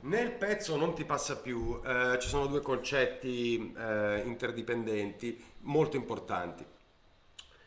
Nel pezzo non ti passa più, eh, ci sono due concetti eh, interdipendenti molto importanti.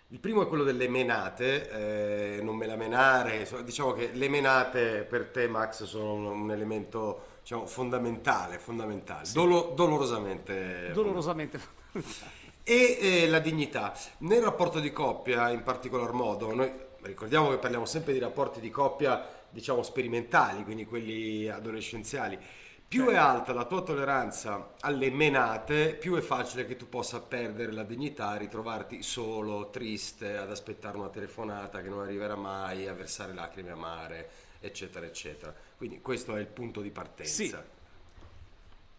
Il primo è quello delle menate, eh, non me la menare, diciamo che le menate per te Max sono un, un elemento diciamo, fondamentale, fondamentale sì. Dolo, dolorosamente. Dolorosamente fondamentale. E la dignità. Nel rapporto di coppia in particolar modo, noi ricordiamo che parliamo sempre di rapporti di coppia diciamo sperimentali, quindi quelli adolescenziali. Più è alta la tua tolleranza alle menate, più è facile che tu possa perdere la dignità, ritrovarti solo, triste, ad aspettare una telefonata che non arriverà mai, a versare lacrime amare, eccetera, eccetera. Quindi questo è il punto di partenza. Sì.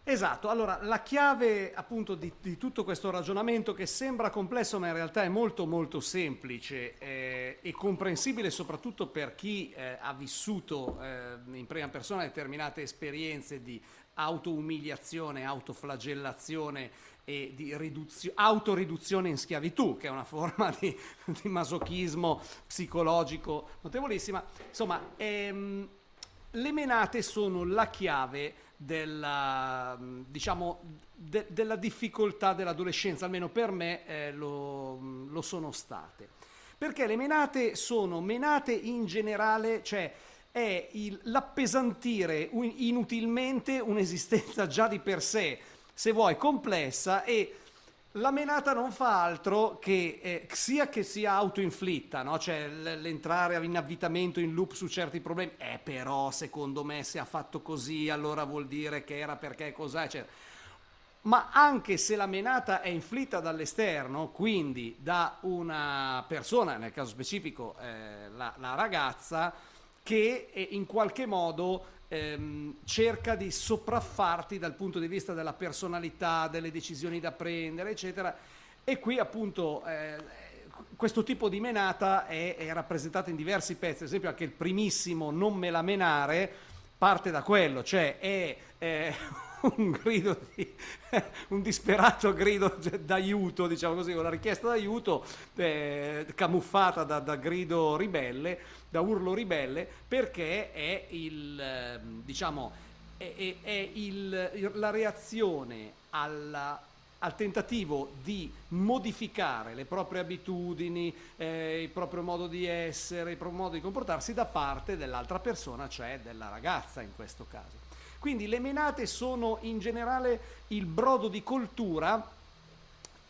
Esatto, allora la chiave appunto di, di, tutto questo ragionamento che sembra complesso ma in realtà è molto molto semplice eh, e comprensibile soprattutto per chi eh, ha vissuto eh, in prima persona determinate esperienze di autoumiliazione, autoflagellazione e di riduzio- autoriduzione in schiavitù, che è una forma di, di masochismo psicologico notevolissima. Insomma, ehm, le menate sono la chiave della, diciamo, de, della difficoltà dell'adolescenza, almeno per me eh, lo, lo sono state. Perché le menate sono menate in generale, cioè è il, l'appesantire inutilmente un'esistenza già di per sé, se vuoi, complessa e la menata non fa altro che eh, sia che sia autoinflitta, no? cioè l- l'entrare in avvitamento in loop su certi problemi, eh però secondo me se ha fatto così allora vuol dire che era perché cos'è, eccetera. Ma anche se la menata è inflitta dall'esterno, quindi da una persona, nel caso specifico eh, la, la, ragazza, che eh, in qualche modo ehm, cerca di sopraffarti dal punto di vista della personalità, delle decisioni da prendere, eccetera. E qui appunto eh, questo tipo di menata è, è rappresentato in diversi pezzi, ad esempio anche il primissimo Non me la menare parte da quello, cioè è... è un grido di, un disperato grido d'aiuto, diciamo così, una richiesta d'aiuto eh, camuffata da, da, grido ribelle, da urlo ribelle, perché è il, ehm, diciamo, è, è, è il, la reazione alla al tentativo di modificare le proprie abitudini, eh, il proprio modo di essere, il proprio modo di comportarsi da parte dell'altra persona, cioè della ragazza in questo caso. Quindi le menate sono in generale il brodo di coltura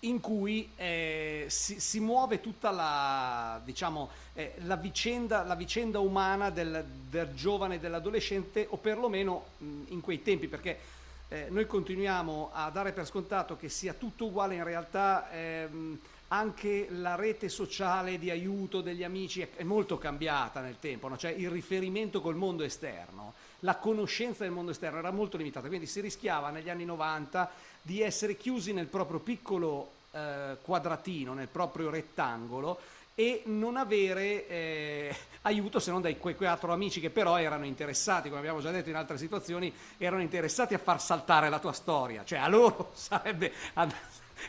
in cui eh, si, si, muove tutta la, diciamo, eh, la, vicenda, la vicenda, umana del, del giovane e dell'adolescente, o perlomeno mh, in quei tempi, perché eh, noi continuiamo a dare per scontato che sia tutto uguale, in realtà ehm, anche la rete sociale di aiuto degli amici è, è molto cambiata nel tempo, no? cioè il riferimento col mondo esterno la conoscenza del mondo esterno era molto limitata, quindi si rischiava negli anni 90 di essere chiusi nel proprio piccolo eh, quadratino, nel proprio rettangolo e non avere eh, aiuto se non dai quei quattro amici che però erano interessati, come abbiamo già detto in altre situazioni, erano interessati a far saltare la tua storia, cioè a loro sarebbe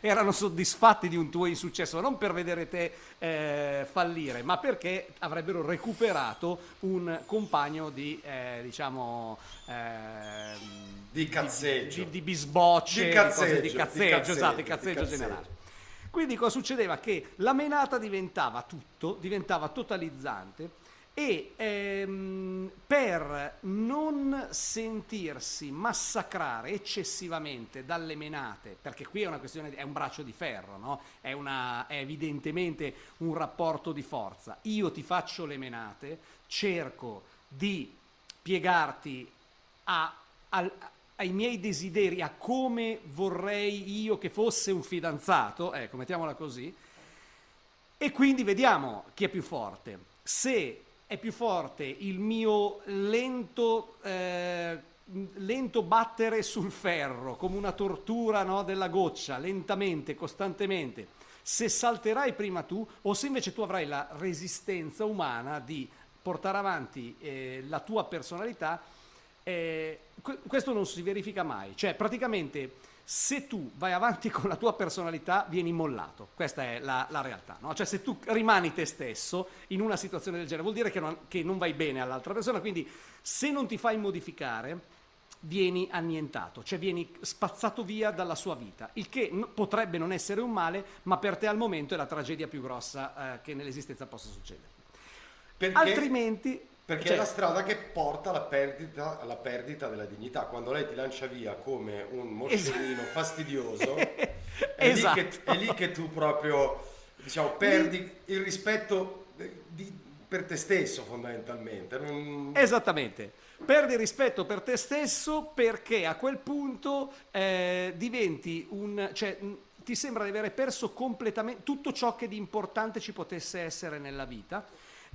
erano soddisfatti di un tuo insuccesso, non per vedere te eh, fallire, ma perché avrebbero recuperato un compagno di, eh, diciamo, eh, di cazzeggio, di, di, di bisbocce, di cazzeggio, di cazzeggio, cazzeggio esatto, di cazzeggio, cazzeggio generale. Quindi cosa succedeva? Che la menata diventava tutto, diventava totalizzante e ehm, per non sentirsi massacrare eccessivamente dalle menate, perché qui è una questione, è un braccio di ferro, no? è, una, è evidentemente un rapporto di forza. Io ti faccio le menate, cerco di piegarti a, a, ai miei desideri, a come vorrei io che fosse un fidanzato, ecco, mettiamola così, e quindi vediamo chi è più forte. Se è più forte il mio lento, eh, lento battere sul ferro, come una tortura no, della goccia, lentamente, costantemente, se salterai prima tu o se invece tu avrai la resistenza umana di portare avanti eh, la tua personalità, eh, questo non si verifica mai. Cioè, praticamente se tu vai avanti con la tua personalità vieni mollato, questa è la, la realtà, no? cioè se tu rimani te stesso in una situazione del genere vuol dire che non, che non vai bene all'altra persona, quindi se non ti fai modificare vieni annientato, cioè vieni spazzato via dalla sua vita, il che n- potrebbe non essere un male, ma per te al momento è la tragedia più grossa eh, che nell'esistenza possa succedere. Perché, Altrimenti... perché cioè- è la strada che porta alla perdita, alla perdita della dignità. Quando lei ti lancia via come un moscerino Esatto. fastidioso, è, Esatto. lì che, è lì che tu proprio diciamo, perdi il rispetto di- per te stesso fondamentalmente. Non- Esattamente. Perdi rispetto per te stesso perché a quel punto eh, diventi un... cioè ti sembra di avere perso completamente tutto ciò che di importante ci potesse essere nella vita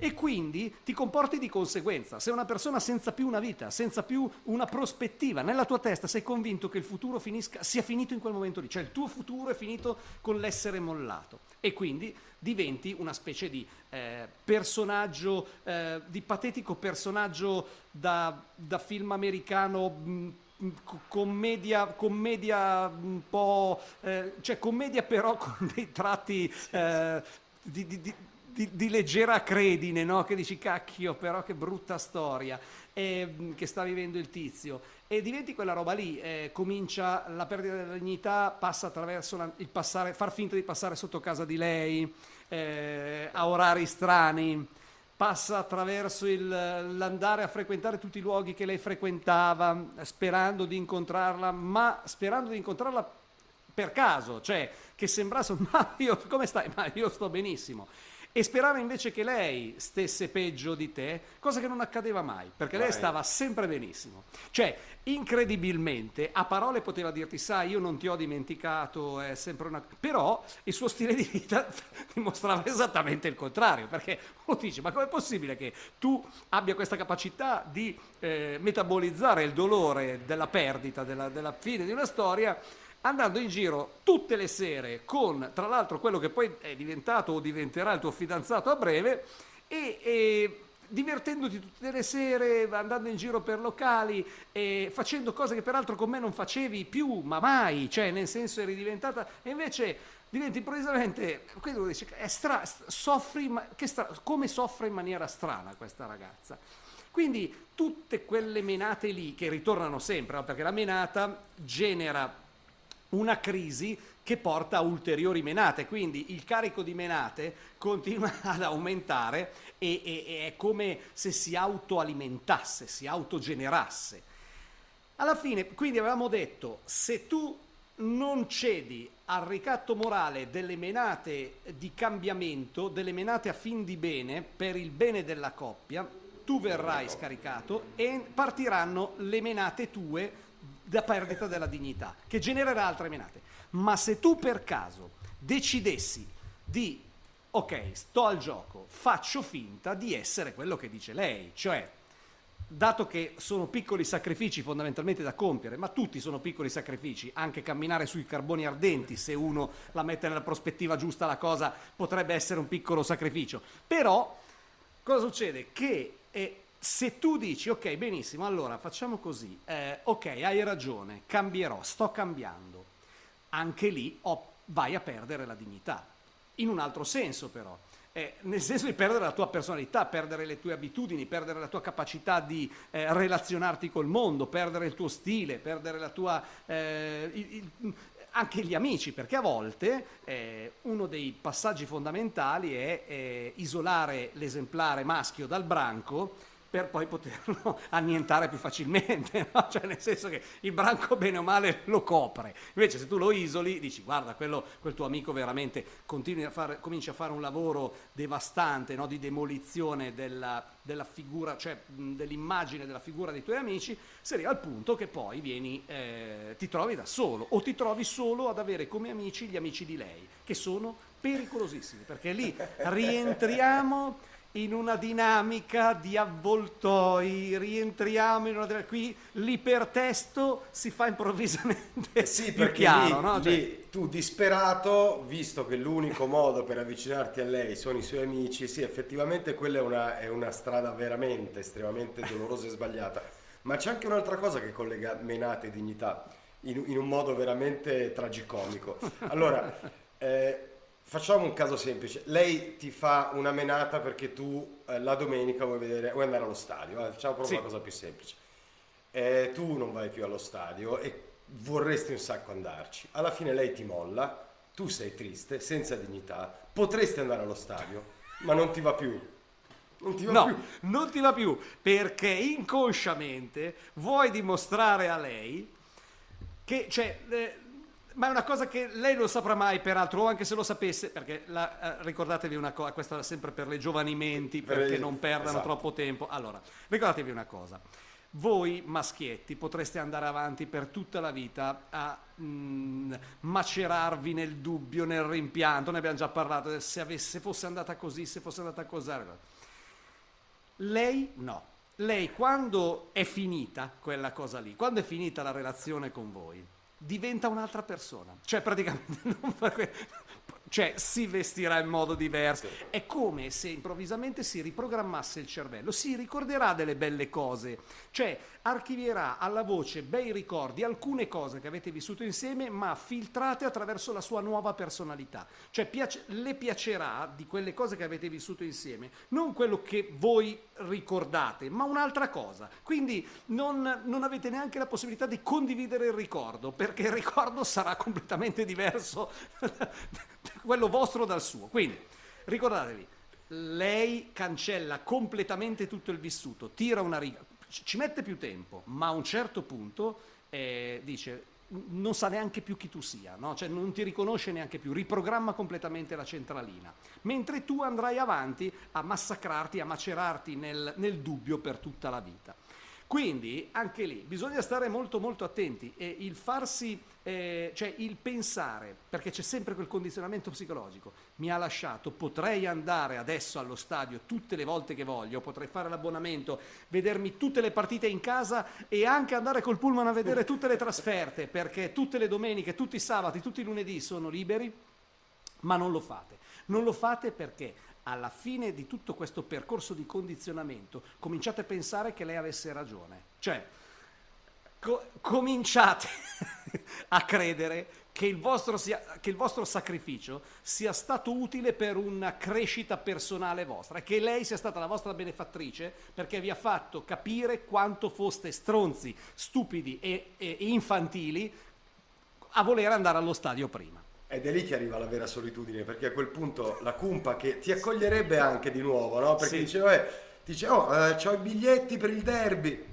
e quindi ti comporti di conseguenza. Sei una persona senza più una vita, senza più una prospettiva. Nella tua testa sei convinto che il futuro finisca, sia finito in quel momento lì, cioè il tuo futuro è finito con l'essere mollato e quindi diventi una specie di eh, personaggio, eh, di patetico personaggio da, da film americano. mh, mh, co- Commedia, commedia un po', eh, cioè commedia però con dei tratti eh, di, di- di- di- di leggera credine, no? che dici cacchio, però che brutta storia eh, che sta vivendo il tizio. E diventi quella roba lì, eh, comincia la perdita della dignità, passa attraverso la- il passare, far finta di passare sotto casa di lei, eh, a orari strani, passa attraverso il- l'andare a frequentare tutti i luoghi che lei frequentava, sperando di incontrarla, ma sperando di incontrarla per caso, cioè che sembrasse, ma io, come stai? Ma io sto benissimo. E sperare invece che lei stesse peggio di te, cosa che non accadeva mai, perché lei stava sempre benissimo. Cioè, incredibilmente, a parole poteva dirti, sai, io non ti ho dimenticato, è sempre una... Però il suo stile di vita dimostrava esattamente il contrario, perché uno dice, ma com'è possibile che tu abbia questa capacità di eh, metabolizzare il dolore della perdita, della, della fine di una storia, andando in giro tutte le sere con, tra l'altro, quello che poi è diventato o diventerà il tuo fidanzato a breve e, e divertendoti tutte le sere, andando in giro per locali e facendo cose che peraltro con me non facevi più, ma mai, cioè nel senso eri diventata e invece diventi improvvisamente, uno dice, è stra- soffri, ma- stra- come soffre in maniera strana questa ragazza. Quindi tutte quelle menate lì che ritornano sempre, perché la menata genera una crisi che porta a ulteriori menate, quindi il carico di menate continua ad aumentare e, e- e è come se si autoalimentasse, si autogenerasse. Alla fine, quindi avevamo detto, se tu non cedi al ricatto morale delle menate di cambiamento, delle menate a fin di bene, per il bene della coppia, tu verrai scaricato e partiranno le menate tue da perdita della dignità, che genererà altre menate. Ma se tu per caso decidessi di, ok, sto al gioco, faccio finta di essere quello che dice lei, cioè dato che sono piccoli sacrifici fondamentalmente da compiere, ma tutti sono piccoli sacrifici, anche camminare sui carboni ardenti, se uno la mette nella prospettiva giusta la cosa potrebbe essere un piccolo sacrificio. Però cosa succede? Che eh, se tu dici ok, benissimo, allora facciamo così, eh, ok, hai ragione, cambierò, sto cambiando, anche lì ho- vai a perdere la dignità. In un altro senso però, eh, nel senso di perdere la tua personalità, perdere le tue abitudini, perdere la tua capacità di eh, relazionarti col mondo, perdere il tuo stile, perdere la tua... eh, il- il- anche gli amici, perché a volte eh, uno dei passaggi fondamentali è eh, isolare l'esemplare maschio dal branco per poi poterlo annientare più facilmente, no? cioè nel senso che il branco bene o male lo copre, invece se tu lo isoli dici guarda quello, quel tuo amico veramente a fare, comincia a fare un lavoro devastante no? di demolizione della, della figura, cioè dell'immagine della figura dei tuoi amici, si arriva al punto che poi vieni, eh, ti trovi da solo o ti trovi solo ad avere come amici gli amici di lei, che sono pericolosissimi, perché lì rientriamo in una dinamica di avvoltoi, rientriamo in una qui l'ipertesto si fa improvvisamente Sì, più perché chiaro, lì, no? Cioè- lì tu disperato, visto che l'unico modo per avvicinarti a lei sono i suoi amici, sì, effettivamente quella è una, è una strada veramente estremamente dolorosa e sbagliata. Ma c'è anche un'altra cosa che collega menate e dignità in, in un modo veramente tragicomico. Allora, eh, facciamo un caso semplice. Lei ti fa una menata perché tu eh, la domenica vuoi, vedere, vuoi andare allo stadio. eh, facciamo proprio Sì. una cosa più semplice. e tu non vai più allo stadio e vorresti un sacco andarci. Alla fine lei ti molla, tu sei triste, senza dignità, potresti andare allo stadio, ma non ti va più. Non ti va no, più. non ti va più perché inconsciamente vuoi dimostrare a lei che, cioè, eh, ma è una cosa che lei non saprà mai, peraltro, o anche se lo sapesse, perché la, eh, ricordatevi una cosa, questa sempre per le giovani menti, perché per non perdano esatto. troppo tempo. Allora, ricordatevi una cosa. Voi maschietti potreste andare avanti per tutta la vita a mm, macerarvi nel dubbio, nel rimpianto, ne abbiamo già parlato, se, avesse, se fosse andata così, se fosse andata così. Lei no. Lei quando è finita quella cosa lì, quando è finita la relazione con voi, diventa un'altra persona. Cioè praticamente non cioè si vestirà in modo diverso. Sì. È come se improvvisamente si riprogrammasse il cervello, si ricorderà delle belle cose, cioè archivierà alla voce bei ricordi, alcune cose che avete vissuto insieme, ma filtrate attraverso la sua nuova personalità. Cioè piace, le piacerà di quelle cose che avete vissuto insieme, non quello che voi ricordate, ma un'altra cosa. Quindi non, non avete neanche la possibilità di condividere il ricordo, perché il ricordo sarà completamente diverso quello vostro dal suo. Quindi ricordatevi, lei cancella completamente tutto il vissuto, tira una riga, ci mette più tempo, ma a un certo punto eh, dice non sa neanche più chi tu sia, no? cioè non ti riconosce neanche più, riprogramma completamente la centralina, mentre tu andrai avanti a massacrarti, a macerarti nel, nel dubbio per tutta la vita. Quindi anche lì bisogna stare molto molto attenti e il farsi, eh, cioè il pensare, perché c'è sempre quel condizionamento psicologico, mi ha lasciato, potrei andare adesso allo stadio tutte le volte che voglio, potrei fare l'abbonamento, vedermi tutte le partite in casa e anche andare col pullman a vedere tutte le trasferte, perché tutte le domeniche, tutti i sabati, tutti i lunedì sono liberi, ma non lo fate. Non lo fate perché alla fine di tutto questo percorso di condizionamento cominciate a pensare che lei avesse ragione. Cioè, co- cominciate a credere che il, sia, che il, vostro sacrificio sia stato utile per una crescita personale vostra, che lei sia stata la vostra benefattrice perché vi ha fatto capire quanto foste stronzi, stupidi e, e infantili a voler andare allo stadio prima. Ed è lì che arriva la vera solitudine, perché a quel punto la cumpa che ti accoglierebbe anche di nuovo, no? Perché sì. diceva, eh, dice, oh, eh, ho i biglietti per il derby.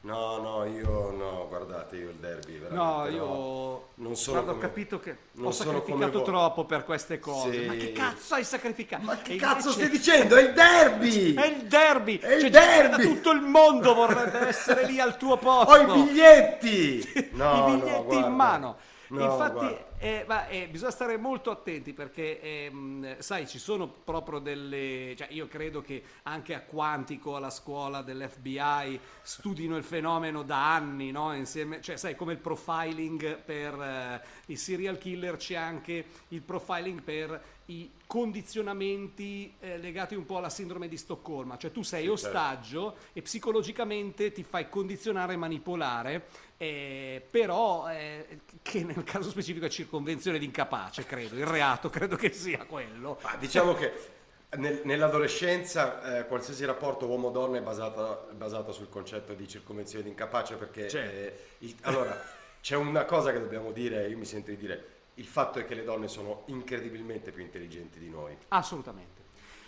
No, no, io no, guardate, io il derby No, io no. non sono Guarda, come, ho capito che ho sacrificato troppo per queste cose. Sì. Ma che cazzo hai sacrificato? Ma che e cazzo stai dicendo? È il derby! È il derby! È il cioè, derby! Tutto il mondo vorrebbe essere lì al tuo posto. Ho i biglietti! No, I biglietti no, in mano. No, Infatti, eh, ma, eh, bisogna stare molto attenti perché, ehm, sai, ci sono proprio delle... Cioè, io credo che anche a Quantico, alla scuola dell'FBI, studino il fenomeno da anni, no? Insieme, cioè, sai, come il profiling per eh, i serial killer, c'è anche il profiling per i condizionamenti eh, legati un po' alla sindrome di Stoccolma, cioè tu sei sì, certo. ostaggio certo. e psicologicamente ti fai condizionare e manipolare, eh, però eh, che nel caso specifico è circonvenzione di incapace, credo, il reato credo che sia quello. Ma diciamo che nel, nell'adolescenza eh, qualsiasi rapporto uomo-donna è basato, basato sul concetto di circonvenzione di incapace perché certo. il, allora c'è una cosa che dobbiamo dire, io mi sento di dire il fatto è che le donne sono incredibilmente più intelligenti di noi. Assolutamente.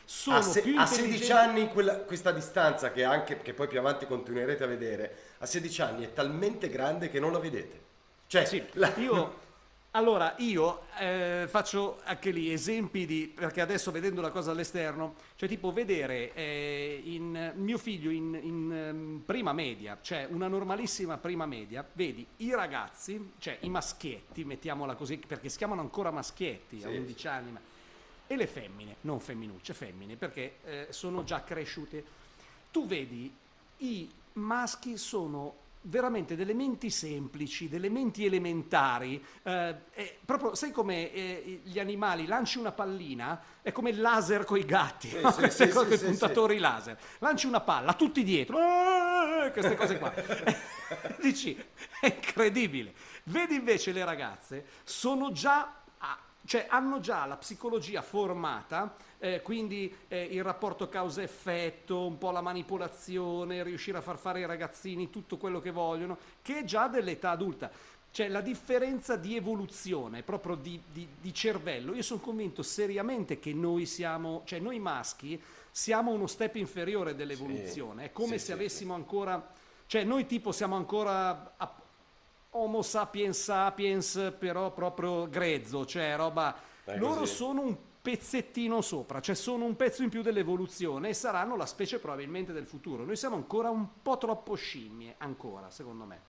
Sono a, se, più a 16 anni quella, questa distanza che, anche, che poi più avanti continuerete a vedere, a 16 anni è talmente grande che non la vedete. Cioè, sì, la, io allora, io eh, faccio anche lì esempi di, perché adesso vedendo la cosa all'esterno, cioè tipo vedere eh, in, mio figlio in, in um, prima media, cioè una normalissima prima media, vedi i ragazzi, cioè i maschietti, mettiamola così, perché si chiamano ancora maschietti sì. a 11 anni, ma, e le femmine, non femminucce, femmine, perché eh, sono già cresciute. Tu vedi, i maschi sono veramente delle menti semplici, delle menti elementari, eh, proprio, sai come eh, gli animali lanci una pallina, è come il laser con i gatti, sì, no? sì, queste sì, cose, i puntatori laser, lanci una palla, tutti dietro, eh, queste cose qua. Dici, è incredibile. Vedi invece le ragazze, sono già, cioè hanno già la psicologia formata eh, quindi eh, il rapporto causa-effetto, un po' la manipolazione, riuscire a far fare ai ragazzini tutto quello che vogliono, che è già dell'età adulta. Cioè la differenza di evoluzione, proprio di, di, di cervello, io sono convinto seriamente che noi siamo, cioè noi maschi siamo uno step inferiore dell'evoluzione, sì, è come sì, se sì, avessimo ancora, cioè noi tipo siamo ancora a, Homo sapiens sapiens, però proprio grezzo, cioè roba, è loro così. sono un pezzettino sopra, cioè sono un pezzo in più dell'evoluzione e saranno la specie probabilmente del futuro. Noi siamo ancora un po' troppo scimmie, ancora, secondo me.